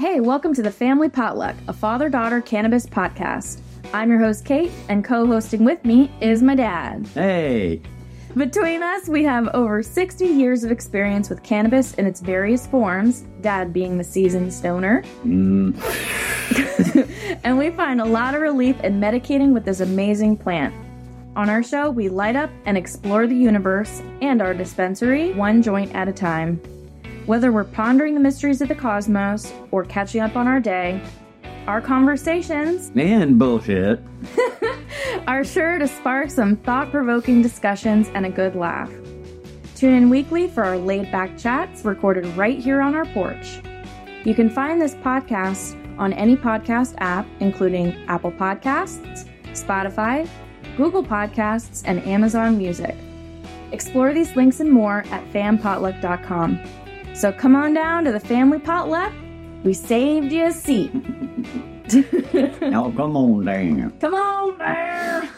Hey, welcome to the Family Potluck, a father daughter cannabis podcast. I'm your host, Kate, and co hosting with me is my dad. Hey, Between us, we have over 60 years of experience with cannabis in its various forms, dad being the seasoned stoner. mm, and we find a lot of relief in medicating with this amazing plant. On our show, we light up and explore the universe and our dispensary one joint at a time. Whether we're pondering the mysteries of the cosmos or catching up on our day, our conversations and bullshit. are sure to spark some thought provoking discussions and a good laugh. Tune in weekly for our laid back chats recorded right here on our porch. You can find this podcast on any podcast app, including Apple Podcasts, Spotify, Google Podcasts, and Amazon Music. Explore these links and more at fampotluck.com. So come on down to the family potluck. We saved you a seat. Now come on down. Come on there.